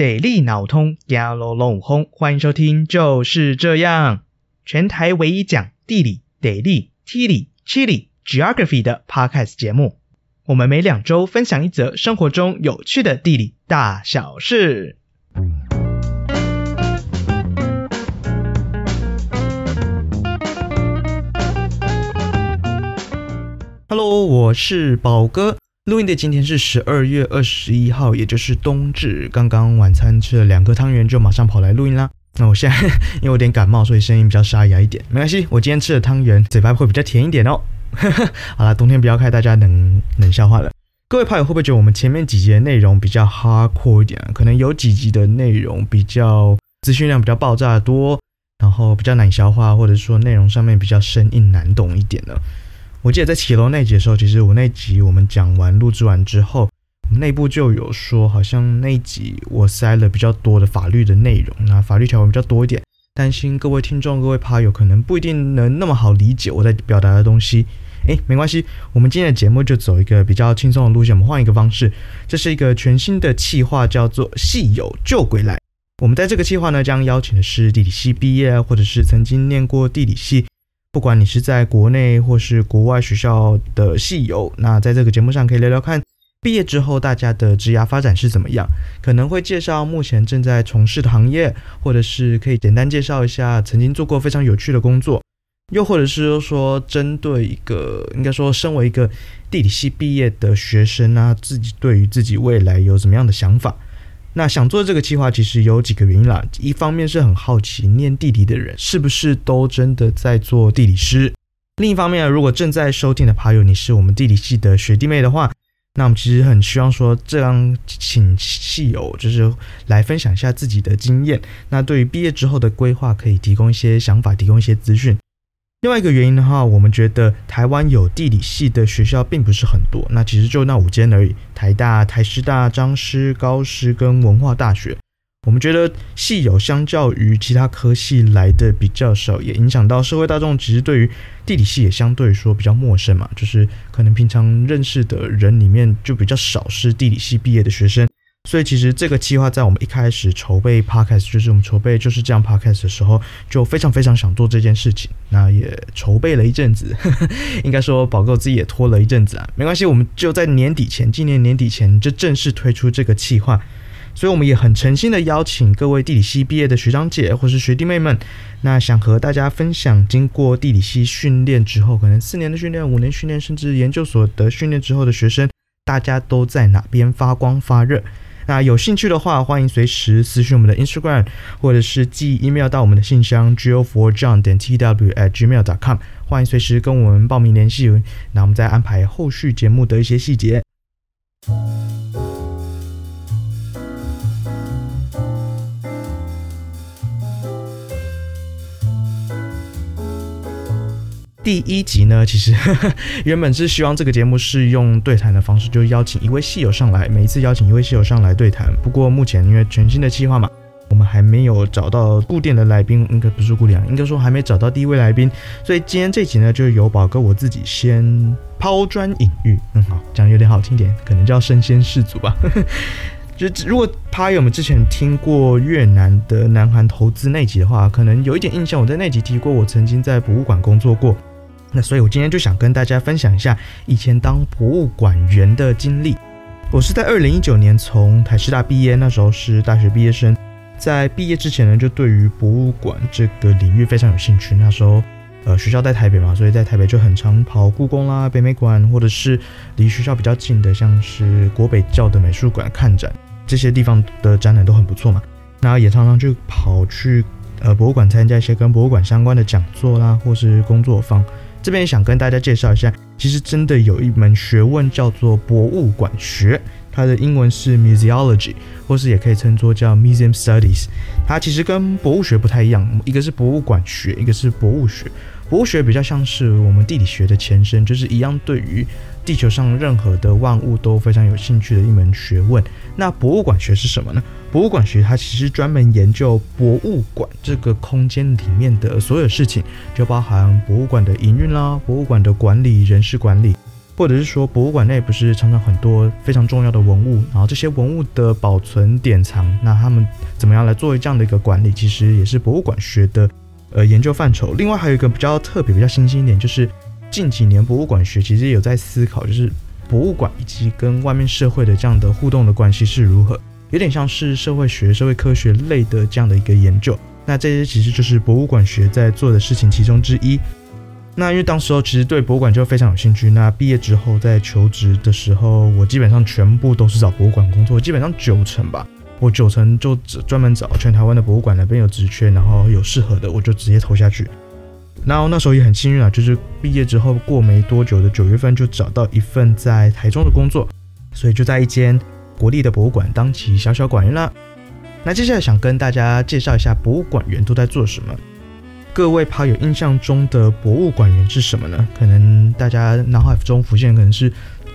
地理脑通，压啰啰轰！欢迎收听，就是这样，全台唯一讲地理、地理、地理、地理、geography 的 podcast 节目。我们每两周分享一则生活中有趣的地理大小事。Hello，我是宝哥。录音的今天是十二月二十一号，也就是冬至。刚刚晚餐吃了两个汤圆，就马上跑来录音啦。那我现在 因为有点感冒，所以声音比较沙哑一点，没关系。我今天吃的汤圆，嘴巴会比较甜一点哦。好啦，冬天不要害大家冷冷笑话了。各位朋友会不会觉得我们前面几集的内容比较 hardcore 一点？可能有几集的内容比较资讯量比较爆炸多，然后比较难消化，或者说内容上面比较生硬难懂一点呢？我记得在骑楼那集的时候，其实我那集我们讲完录制完之后，我们内部就有说，好像那集我塞了比较多的法律的内容，那法律条文比较多一点，担心各位听众、各位趴友可能不一定能那么好理解我在表达的东西。诶，没关系，我们今天的节目就走一个比较轻松的路线，我们换一个方式，这是一个全新的企划，叫做“系友就归来”。我们在这个企划呢，将邀请的是地理系毕业，或者是曾经念过地理系。不管你是在国内或是国外学校的系友，那在这个节目上可以聊聊看，毕业之后大家的职涯发展是怎么样？可能会介绍目前正在从事的行业，或者是可以简单介绍一下曾经做过非常有趣的工作，又或者是说针对一个应该说身为一个地理系毕业的学生啊，自己对于自己未来有什么样的想法？那想做这个计划，其实有几个原因啦。一方面是很好奇，念地理的人是不是都真的在做地理师；另一方面，如果正在收听的朋友，你是我们地理系的学弟妹的话，那我们其实很希望说，这样请系友就是来分享一下自己的经验。那对于毕业之后的规划，可以提供一些想法，提供一些资讯。另外一个原因的话，我们觉得台湾有地理系的学校并不是很多，那其实就那五间而已：台大、台师大、彰师、高师跟文化大学。我们觉得系友相较于其他科系来的比较少，也影响到社会大众，其实对于地理系也相对说比较陌生嘛，就是可能平常认识的人里面就比较少是地理系毕业的学生。所以其实这个计划在我们一开始筹备 Podcast，就是我们筹备就是这样 Podcast 的时候，就非常非常想做这件事情。那也筹备了一阵子，呵 呵应该说宝哥自己也拖了一阵子啊。没关系，我们就在年底前，今年年底前就正式推出这个计划。所以我们也很诚心的邀请各位地理系毕业的学长姐或是学弟妹们，那想和大家分享经过地理系训练之后，可能四年的训练、五年训练，甚至研究所的训练之后的学生，大家都在哪边发光发热？那有兴趣的话，欢迎随时私讯我们的 Instagram，或者是寄 email 到我们的信箱 geo4john 点 t w at gmail.com，。欢迎随时跟我们报名联系，那我们再安排后续节目的一些细节。第一集呢，其实 原本是希望这个节目是用对谈的方式，就是邀请一位戏友上来，每一次邀请一位戏友上来对谈。不过目前因为全新的计划嘛，我们还没有找到固定的来宾，应该不是固定，应该说还没找到第一位来宾。所以今天这集呢，就由宝哥我自己先抛砖引玉。嗯，好，讲有点好听点，可能叫身先士卒吧。就如果趴友们之前听过越南的南韩投资那集的话，可能有一点印象。我在那集提过，我曾经在博物馆工作过。那所以，我今天就想跟大家分享一下以前当博物馆员的经历。我是在二零一九年从台师大毕业，那时候是大学毕业生。在毕业之前呢，就对于博物馆这个领域非常有兴趣。那时候，呃，学校在台北嘛，所以在台北就很常跑故宫啦、北美馆，或者是离学校比较近的，像是国北教的美术馆看展，这些地方的展览都很不错嘛。那也常常就跑去呃博物馆参加一些跟博物馆相关的讲座啦，或是工作坊。这边想跟大家介绍一下，其实真的有一门学问叫做博物馆学，它的英文是 museology，或是也可以称作叫 museum studies。它其实跟博物学不太一样，一个是博物馆学，一个是博物学。博物学比较像是我们地理学的前身，就是一样对于地球上任何的万物都非常有兴趣的一门学问。那博物馆学是什么呢？博物馆学它其实专门研究博物馆这个空间里面的所有事情，就包含博物馆的营运啦、博物馆的管理、人事管理、或者是说博物馆内不是常常很多非常重要的文物，然后这些文物的保存典藏，那他们怎么样来作为这样的一个管理，其实也是博物馆学的呃研究范畴。另外还有一个比较特别、比较新兴一点，就是近几年博物馆学其实有在思考，就是博物馆以及跟外面社会的这样的互动的关系是如何，有点像是社会学、社会科学类的这样的一个研究。那这些其实就是博物馆学在做的事情其中之一。那因为当时候其实对博物馆就非常有兴趣。那毕业之后在求职的时候，我基本上全部都是找博物馆工作，基本上九成吧，我九成就只专门找全台湾的博物馆那边有职缺，然后有适合的我就直接投下去。然后那时候也很幸运啊，就是毕业之后过没多久的九月份就找到一份在台中的工作，所以就在一间国立的博物馆当起小小馆员啦。那接下来想跟大家介绍一下博物馆员都在做什么。各位跑友印象中的博物馆员是什么呢？可能大家脑海中浮现可能是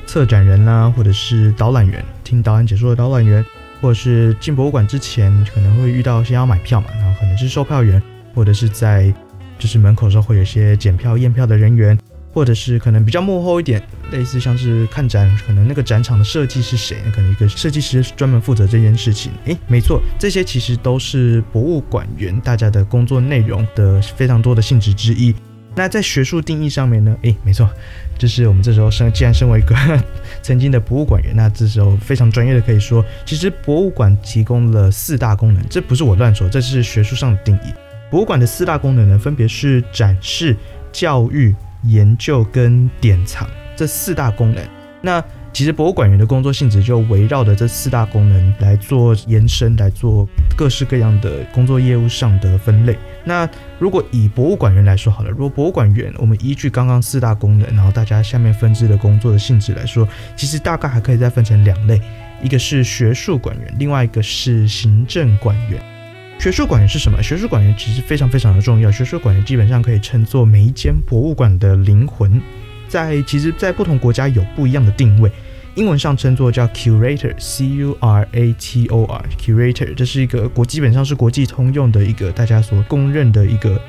策展人啦，或者是导览员，听导览解说的导览员，或者是进博物馆之前可能会遇到先要买票嘛，然后可能是售票员，或者是在就是门口时候会有一些检票验票的人员。或者是可能比较幕后一点，类似像是看展，可能那个展场的设计是谁？可能一个设计师专门负责这件事情。诶，没错，这些其实都是博物馆员大家的工作内容的非常多的性质之一。那在学术定义上面呢？诶，没错，就是我们这时候身既然身为一个曾经的博物馆员，那这时候非常专业的可以说，其实博物馆提供了四大功能，这不是我乱说，这是学术上的定义。博物馆的四大功能呢，分别是展示、教育。研究跟典藏这四大功能，那其实博物馆员的工作性质就围绕着这四大功能来做延伸，来做各式各样的工作业务上的分类。那如果以博物馆员来说好了，如果博物馆员我们依据刚刚四大功能，然后大家下面分支的工作的性质来说，其实大概还可以再分成两类，一个是学术馆员，另外一个是行政馆员。学术馆员是什么？学术馆员其实非常非常的重要。学术馆员基本上可以称作每一间博物馆的灵魂，在其实，在不同国家有不一样的定位。英文上称作叫 curator，c u r a t o r，curator，这是一个国基本上是国际通用的一个大家所公认的一个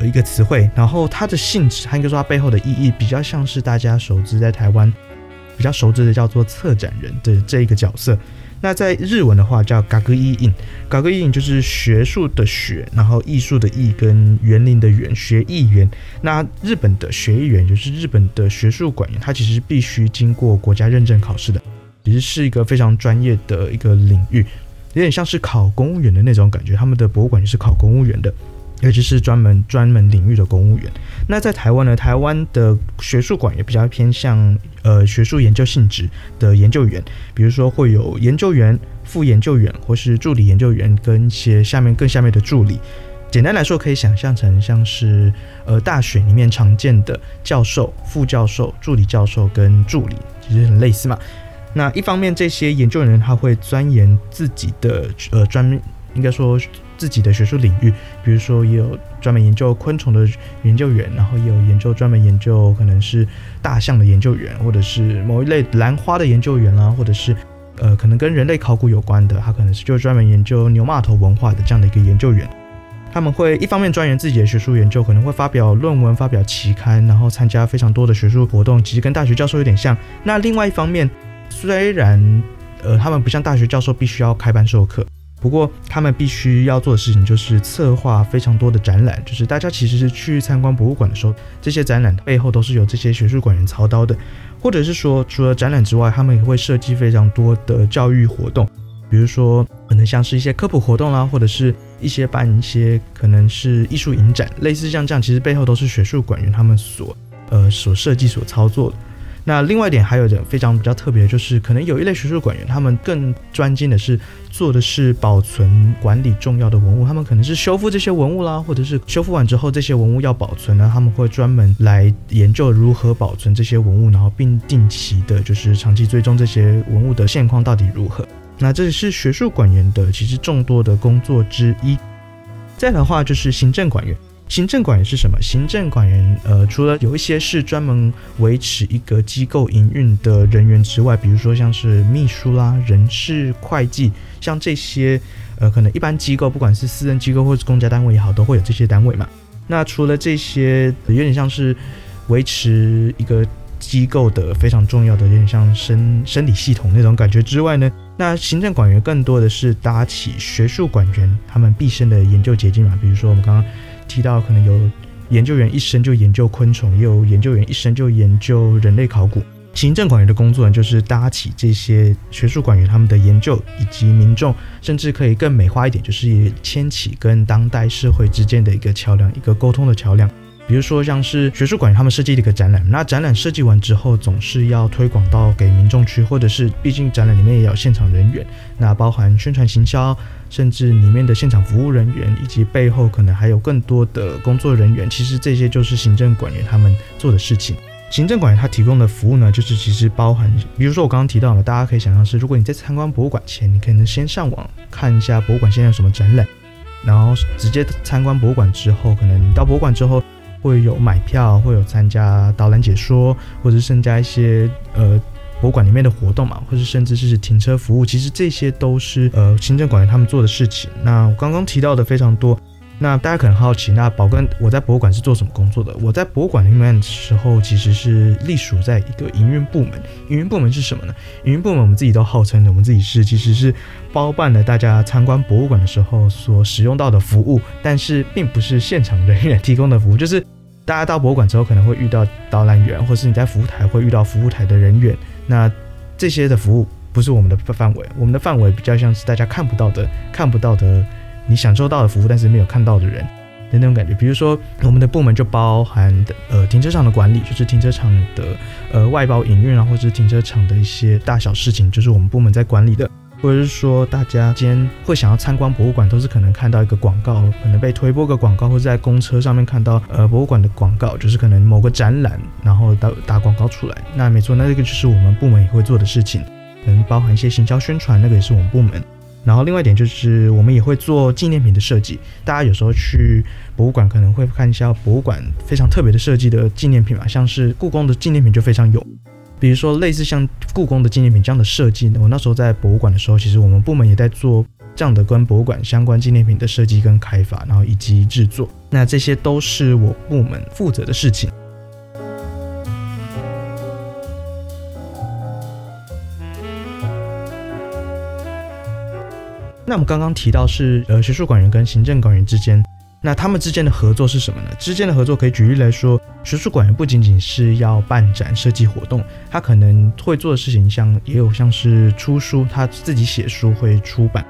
一个词汇。然后它的性质，它应该说它背后的意义比较像是大家熟知在台湾比较熟知的叫做策展人的这一个角色。那在日文的话叫学艺员，学艺员就是学术的学，然后艺术的艺跟园林的园，学艺园。那日本的学艺园就是日本的学术馆员，它其实必须经过国家认证考试的，其实是一个非常专业的一个领域，有点像是考公务员的那种感觉。他们的博物馆也是考公务员的。尤其是专门专门领域的公务员。那在台湾呢？台湾的学术馆也比较偏向呃学术研究性质的研究员，比如说会有研究员、副研究员或是助理研究员跟一些下面更下面的助理。简单来说，可以想象成像是呃大学里面常见的教授、副教授、助理教授跟助理，其实很类似嘛。那一方面，这些研究人员他会钻研自己的呃专，应该说。自己的学术领域，比如说也有专门研究昆虫的研究员，然后也有研究专门研究可能是大象的研究员，或者是某一类兰花的研究员啦，或者是呃可能跟人类考古有关的，他可能是就专门研究牛马头文化的这样的一个研究员。他们会一方面钻研自己的学术研究，可能会发表论文、发表期刊，然后参加非常多的学术活动，其实跟大学教授有点像。那另外一方面，虽然呃他们不像大学教授必须要开班授课。不过，他们必须要做的事情就是策划非常多的展览。就是大家其实是去参观博物馆的时候，这些展览背后都是由这些学术馆员操刀的。或者是说，除了展览之外，他们也会设计非常多的教育活动，比如说可能像是一些科普活动啦，或者是一些办一些可能是艺术影展，类似像这样，其实背后都是学术馆员他们所呃所设计所操作的。那另外一点还有一点非常比较特别，就是可能有一类学术馆员，他们更专精的是做的是保存管理重要的文物，他们可能是修复这些文物啦，或者是修复完之后这些文物要保存呢，他们会专门来研究如何保存这些文物，然后并定期的就是长期追踪这些文物的现况到底如何。那这是学术馆员的其实众多的工作之一。再的话就是行政馆员。行政管员是什么？行政管员，呃，除了有一些是专门维持一个机构营运的人员之外，比如说像是秘书啦、人事、会计，像这些，呃，可能一般机构，不管是私人机构或是公家单位也好，都会有这些单位嘛。那除了这些，有点像是维持一个机构的非常重要的，有点像生生理系统那种感觉之外呢，那行政管员更多的是搭起学术管员他们毕生的研究捷径嘛。比如说我们刚刚提到，可能有研究员一生就研究昆虫，也有研究员一生就研究人类考古。行政管员的工作呢，就是搭起这些学术管员他们的研究，以及民众，甚至可以更美化一点，就是牵起跟当代社会之间的一个桥梁，一个沟通的桥梁。比如说，像是学术馆他们设计的一个展览，那展览设计完之后，总是要推广到给民众去，或者是毕竟展览里面也有现场人员，那包含宣传行销，甚至里面的现场服务人员，以及背后可能还有更多的工作人员，其实这些就是行政管员他们做的事情。行政管员他提供的服务呢，就是其实包含，比如说我刚刚提到了，大家可以想象是，如果你在参观博物馆前，你可能先上网看一下博物馆现在有什么展览，然后直接参观博物馆之后，可能你到博物馆之后。会有买票，会有参加导览解说，或者是参加一些呃博物馆里面的活动嘛，或者甚至是停车服务，其实这些都是呃行政管员他们做的事情。那我刚刚提到的非常多。那大家可能好奇，那宝哥我在博物馆是做什么工作的？我在博物馆里面的时候，其实是隶属在一个营运部门。营运部门是什么呢？营运部门我们自己都号称的，我们自己是其实是包办了大家参观博物馆的时候所使用到的服务，但是并不是现场人员提供的服务。就是大家到博物馆之后，可能会遇到导览员，或是你在服务台会遇到服务台的人员。那这些的服务不是我们的范围，我们的范围比较像是大家看不到的、看不到的。你享受到的服务，但是没有看到的人的那种感觉。比如说，我们的部门就包含呃停车场的管理，就是停车场的呃外包营运啊，或者是停车场的一些大小事情，就是我们部门在管理的。或者是说，大家今天会想要参观博物馆，都是可能看到一个广告，可能被推播个广告，或者在公车上面看到呃博物馆的广告，就是可能某个展览，然后打打广告出来。那没错，那这个就是我们部门也会做的事情，可能包含一些行销宣传，那个也是我们部门。然后另外一点就是，我们也会做纪念品的设计。大家有时候去博物馆可能会看一下博物馆非常特别的设计的纪念品嘛，像是故宫的纪念品就非常有。比如说类似像故宫的纪念品这样的设计呢，我那时候在博物馆的时候，其实我们部门也在做这样的跟博物馆相关纪念品的设计跟开发，然后以及制作。那这些都是我部门负责的事情。那我们刚刚提到是呃学术馆员跟行政馆员之间，那他们之间的合作是什么呢？之间的合作可以举例来说，学术馆员不仅仅是要办展设计活动，他可能会做的事情像也有像是出书，他自己写书会出版。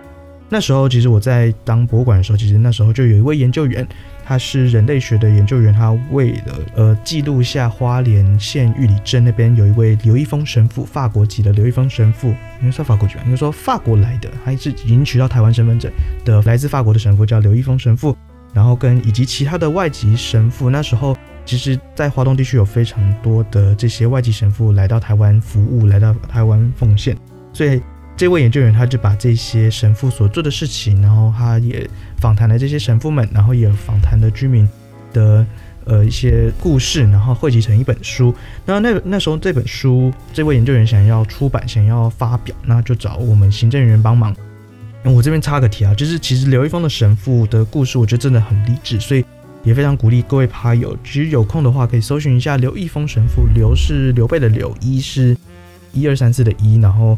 那时候其实我在当博物馆的时候，其实那时候就有一位研究员。他是人类学的研究员，他为了呃记录下花莲县玉里镇那边有一位刘一峰神父，法国籍的刘一峰神父，应该说法国籍吧，应该说法国来的，他是已经取到台湾身份证的来自法国的神父，叫刘一峰神父。然后跟以及其他的外籍神父，那时候其实，在华东地区有非常多的这些外籍神父来到台湾服务，来到台湾奉献，所以。这位研究员他就把这些神父所做的事情，然后他也访谈了这些神父们，然后也访谈了居民的呃一些故事，然后汇集成一本书。那那那时候这本书，这位研究员想要出版，想要发表，那就找我们行政人员帮忙。我这边插个题啊，就是其实刘一峰的神父的故事，我觉得真的很励志，所以也非常鼓励各位趴友，其实有空的话可以搜寻一下刘一峰神父。刘是刘备的刘，一是一二三四的一，然后。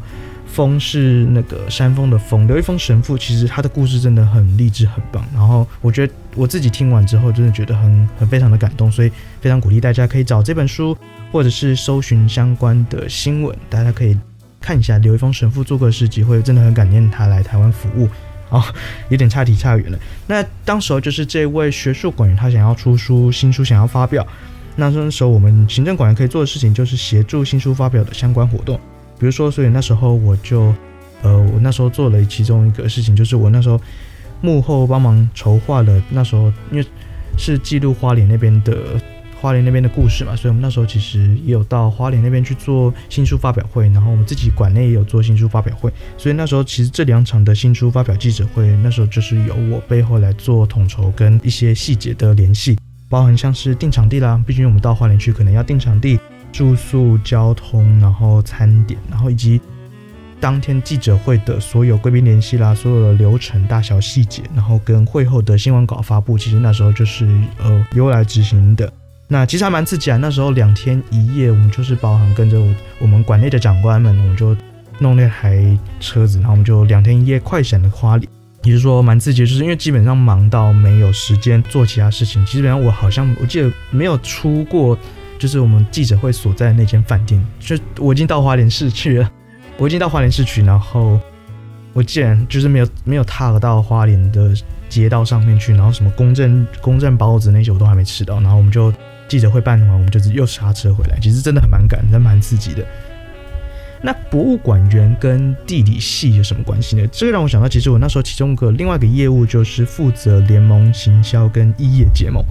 峰是那个山峰的峰，刘一峰神父其实他的故事真的很励志，很棒。然后我觉得我自己听完之后，真的觉得很很非常的感动，所以非常鼓励大家可以找这本书，或者是搜寻相关的新闻，大家可以看一下刘一峰神父做过的事迹，会真的很感念他来台湾服务。哦，有点差题差远了。那当时候就是这位学术管员他想要出书，新书想要发表，那那时候我们行政管员可以做的事情就是协助新书发表的相关活动。比如说，所以那时候我就，呃，我那时候做了其中一个事情，就是我那时候幕后帮忙筹划了。那时候因为是记录花莲那边的花莲那边的故事嘛，所以我们那时候其实也有到花莲那边去做新书发表会，然后我们自己馆内也有做新书发表会。所以那时候其实这两场的新书发表记者会，那时候就是由我背后来做统筹跟一些细节的联系，包含像是定场地啦，毕竟我们到花莲去可能要定场地。住宿、交通，然后餐点，然后以及当天记者会的所有贵宾联系啦，所有的流程大小细节，然后跟会后的新闻稿发布，其实那时候就是呃由来执行的。那其实还蛮刺激啊！那时候两天一夜，我们就是包含跟着我们馆内的长官们，我们就弄那台车子，然后我们就两天一夜快闪的花莲，也就是说蛮刺激，就是因为基本上忙到没有时间做其他事情。基本上我好像我记得没有出过，就是我们记者会所在的那间饭店，就我已经到花莲市去了，我已经到花莲市区，然后我竟然就是没有没有踏到花莲的街道上面去，然后什么公正公正包子那些我都还没吃到，然后我们就。记者会办完，我们就是又刹车回来。其实真的很蛮赶，真蛮刺激的。那博物馆员跟地理系有什么关系呢？这个让我想到，其实我那时候其中一个另外一个业务就是负责联盟行销跟一业结盟。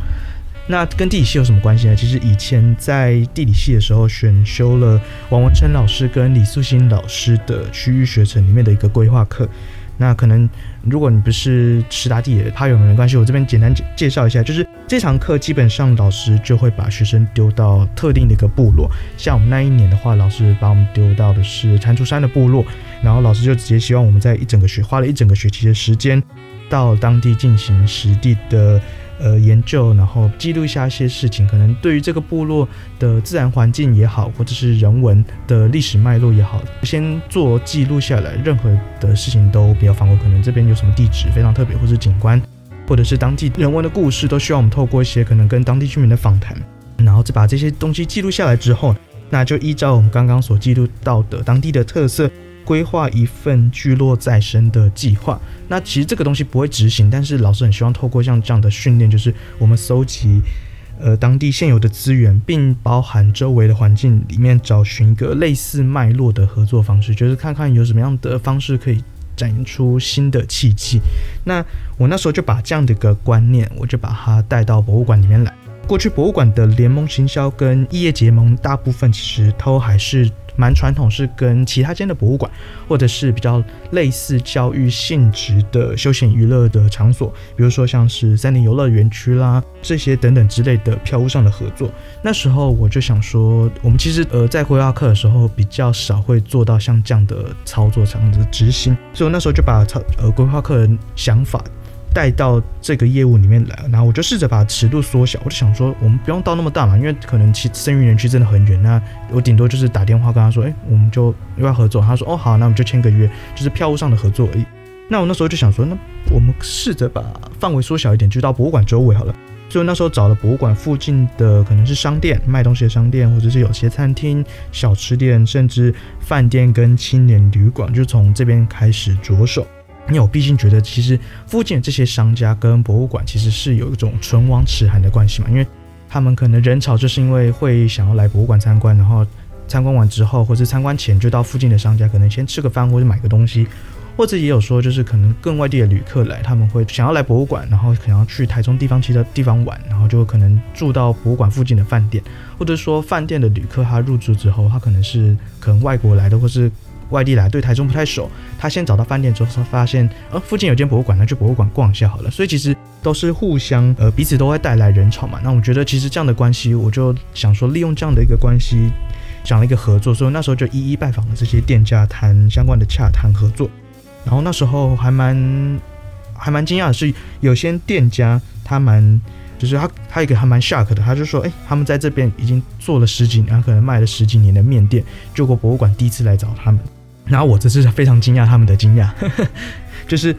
那跟地理系有什么关系呢？其实以前在地理系的时候，选修了王文琛老师跟李素新老师的区域学程里面的一个规划课。那可能如果你不是师大地理，他有没关系？我这边简单介介绍一下，就是这堂课基本上老师就会把学生丢到特定的一个部落，像我们那一年的话，老师把我们丢到的是蟾蜍山的部落，然后老师就直接希望我们在一整个学花了一整个学期的时间，到当地进行实地的。呃，研究，然后记录一下一些事情，可能对于这个部落的自然环境也好，或者是人文的历史脉络也好，先做记录下来。任何的事情都不要放过，可能这边有什么地址非常特别，或是景观，或者是当地人文的故事，都需要我们透过一些可能跟当地居民的访谈，然后再把这些东西记录下来之后，那就依照我们刚刚所记录到的当地的特色。规划一份聚落再生的计划，那其实这个东西不会执行，但是老师很希望透过像这样的训练，就是我们搜集呃当地现有的资源，并包含周围的环境里面找寻一个类似脉络的合作方式，就是看看有什么样的方式可以展现出新的契机。那我那时候就把这样的一个观念，我就把它带到博物馆里面来。过去博物馆的联盟行销跟异业结盟，大部分其实都还是。蛮传统，是跟其他间的博物馆，或者是比较类似教育性质的休闲娱乐的场所，比如说像是森林游乐园区啦，这些等等之类的票务上的合作。那时候我就想说，我们其实呃在规划课的时候比较少会做到像这样的操作这样的执行，所以我那时候就把操呃规划课的想法。带到这个业务里面来，然后我就试着把尺度缩小，我就想说，我们不用到那么大嘛，因为可能其生育园区真的很远，那我顶多就是打电话跟他说，哎，我们就要要合作？他说，哦好，那我们就签个约，就是票务上的合作而已。那我那时候就想说，那我们试着把范围缩小一点，就到博物馆周围好了。所以那时候找了博物馆附近的可能是商店，卖东西的商店，或者是有些餐厅、小吃店，甚至饭店跟青年旅馆，就从这边开始着手。因为我毕竟觉得，其实附近的这些商家跟博物馆其实是有一种唇亡齿寒的关系嘛。因为他们可能人潮就是因为会想要来博物馆参观，然后参观完之后，或是参观前就到附近的商家，可能先吃个饭或者买个东西，或者也有说就是可能更外地的旅客来，他们会想要来博物馆，然后可能要去台中地方其他地方玩，然后就可能住到博物馆附近的饭店，或者说饭店的旅客他入住之后，他可能是可能外国来的，或是。外地来对台中不太熟，他先找到饭店之后他发现，呃，附近有间博物馆，那去博物馆逛一下好了。所以其实都是互相，呃，彼此都会带来人潮嘛。那我觉得其实这样的关系，我就想说利用这样的一个关系，讲了一个合作。所以那时候就一一拜访了这些店家，谈相关的洽谈合作。然后那时候还蛮还蛮惊讶的是，有些店家他蛮就是他他一个还蛮 shock 的，他就说，哎，他们在这边已经做了十几年，可能卖了十几年的面店，结果博物馆第一次来找他们。然后我这是非常惊讶他们的惊讶，就是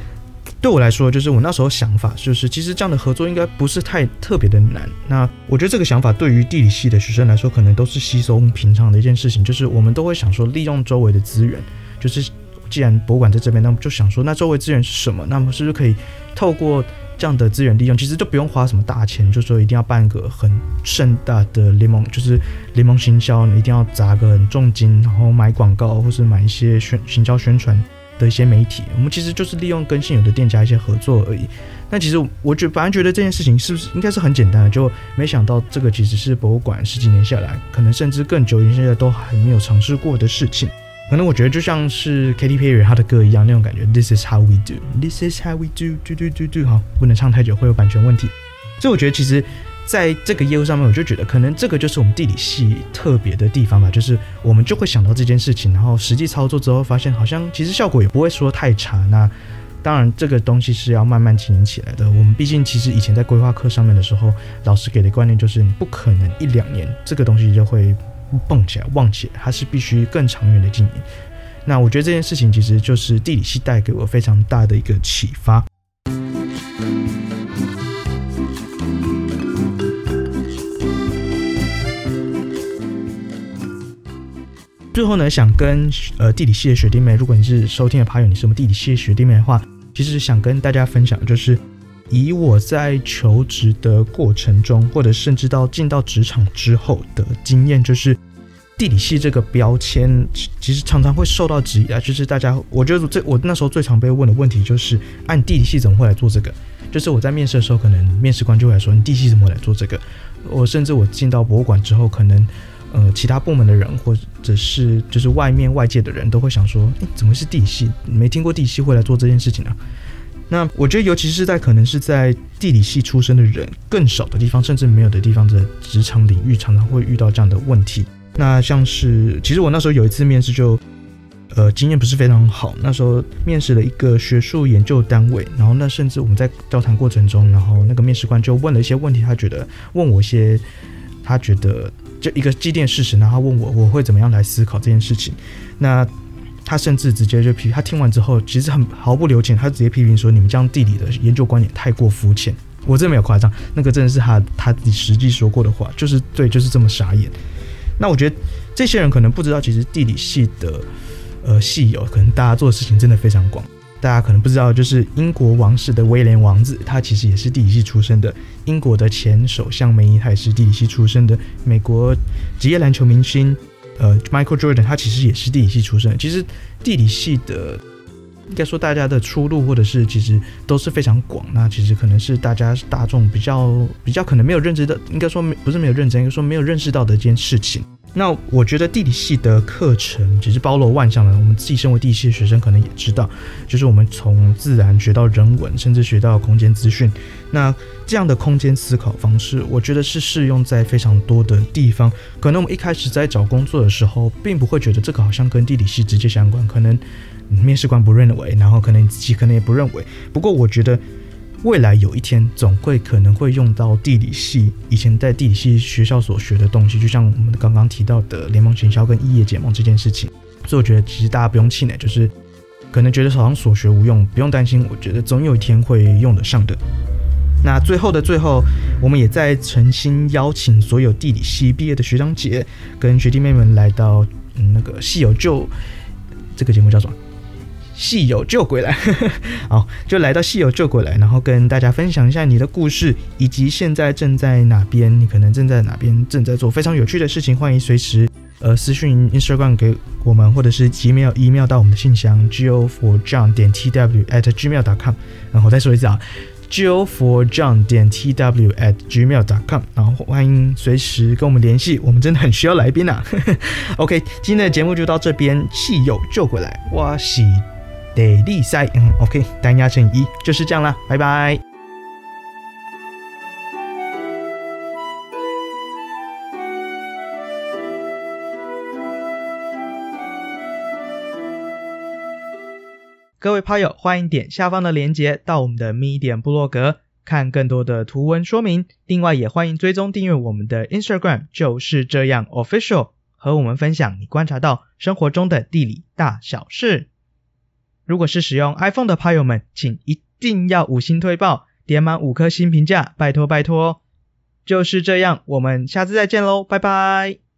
对我来说，就是我那时候想法就是，其实这样的合作应该不是太特别的难。那我觉得这个想法对于地理系的学生来说，可能都是稀松平常的一件事情。就是我们都会想说，利用周围的资源，就是既然博物馆在这边，那么就想说，那周围资源是什么？那么是不是可以透过这样的资源利用，其实就不用花什么大钱，就说一定要办个很盛大的联盟，就是联盟行销，一定要砸个很重金，然后买广告或是买一些宣行销宣传的一些媒体。我们其实就是利用跟现有的店家一些合作而已。但其实我觉本来觉得这件事情是不是应该是很简单的，就没想到这个其实是博物馆十几年下来，可能甚至更久以前现在都还没有尝试过的事情。可能我觉得就像是 Katy Perry 他的歌一样那种感觉，This is how we do，This is how we do do do do do，哈，不能唱太久会有版权问题。所以我觉得其实在这个业务上面，我就觉得可能这个就是我们地理系特别的地方吧，就是我们就会想到这件事情，然后实际操作之后发现好像其实效果也不会说太差。那当然，这个东西是要慢慢经营起来的。我们毕竟其实以前在规划课上面的时候，老师给的观念就是你不可能一两年这个东西就会蹦起来、旺起来，它是必须更长远的经营。那我觉得这件事情其实就是地理系带给我非常大的一个启发。最后呢，想跟呃地理系的学弟妹，如果你是收听的朋友，你是我们地理系的学弟妹的话，其实想跟大家分享，就是以我在求职的过程中，或者甚至到进到职场之后的经验，就是地理系这个标签，其实常常会受到质疑啊。就是大家，我觉得这我那时候最常被问的问题就是，按、啊、地理系怎么会来做这个？就是我在面试的时候，可能面试官就会来说，你地理系怎么会来做这个？我甚至我进到博物馆之后，可能。呃，其他部门的人，或者是就是外面外界的人都会想说，诶，怎么是地理系？没听过地理系会来做这件事情啊？那我觉得，尤其是在可能是在地理系出身的人更少的地方，甚至没有的地方的职场领域，常常会遇到这样的问题。那像是，其实我那时候有一次面试就，呃，经验不是非常好。那时候面试了一个学术研究单位，然后那甚至我们在交谈过程中，然后那个面试官就问了一些问题，他觉得问我一些，他觉得。就一个既定事实，然后他问我我会怎么样来思考这件事情。那他甚至直接就批，他听完之后其实很毫不留情，他直接批评说：“你们这样地理的研究观点太过肤浅。”我真的没有夸张，那个真的是他他自己实际说过的话，就是对，就是这么傻眼。那我觉得这些人可能不知道，其实地理系的呃系友，可能大家做的事情真的非常广。大家可能不知道，就是英国王室的威廉王子，他其实也是地理系出身的。英国的前首相梅姨，他也是地理系出身的。美国职业篮球明星，呃，Michael Jordan，他其实也是地理系出身。其实地理系的，应该说大家的出路，或者是其实都是非常广。那其实可能是大家大众比较比较可能没有认知的，应该说不是没有认知，应该说没有认识到的一件事情。那我觉得地理系的课程其实包罗万象的。我们自己身为地理系的学生，可能也知道，就是我们从自然学到人文，甚至学到空间资讯。那这样的空间思考方式，我觉得是适用在非常多的地方。可能我们一开始在找工作的时候，并不会觉得这个好像跟地理系直接相关。可能面试官不认为，然后可能你自己可能也不认为。不过我觉得。未来有一天，总会可能会用到地理系以前在地理系学校所学的东西，就像我们刚刚提到的联盟行销跟异业结盟这件事情。所以我觉得其实大家不用气馁，就是可能觉得好像所学无用，不用担心。我觉得总有一天会用得上的。那最后的最后，我们也在诚心邀请所有地理系毕业的学长姐跟学弟妹们来到嗯那个系友就这个节目叫什么？戏友救回来，好，就来到戏友就归来，然后跟大家分享一下你的故事，以及现在正在哪边，你可能正在哪边正在做非常有趣的事情。欢迎随时呃私讯 Instagram 给我们，或者是 Gmail email 到我们的信箱 go for john 点 tw at gmail dot com。然后再说一次啊，go for john 点 tw at gmail dot com。然后欢迎随时跟我们联系，我们真的很需要来宾呐、啊。OK，今天的节目就到这边，戏友救回来，哇西。得力赛，嗯，OK，单押成一，就是这样啦，拜拜。各位趴友，欢迎点下方的链接到我们的 Medium 部落格，看更多的图文说明。另外，也欢迎追踪订阅我们的 Instagram，就是这样 Official，和我们分享你观察到生活中的地理大小事。如果是使用 iPhone 的朋友们，请一定要五星推爆，点满五颗星评价，拜托拜托！就是这样，我们下次再见喽，拜拜。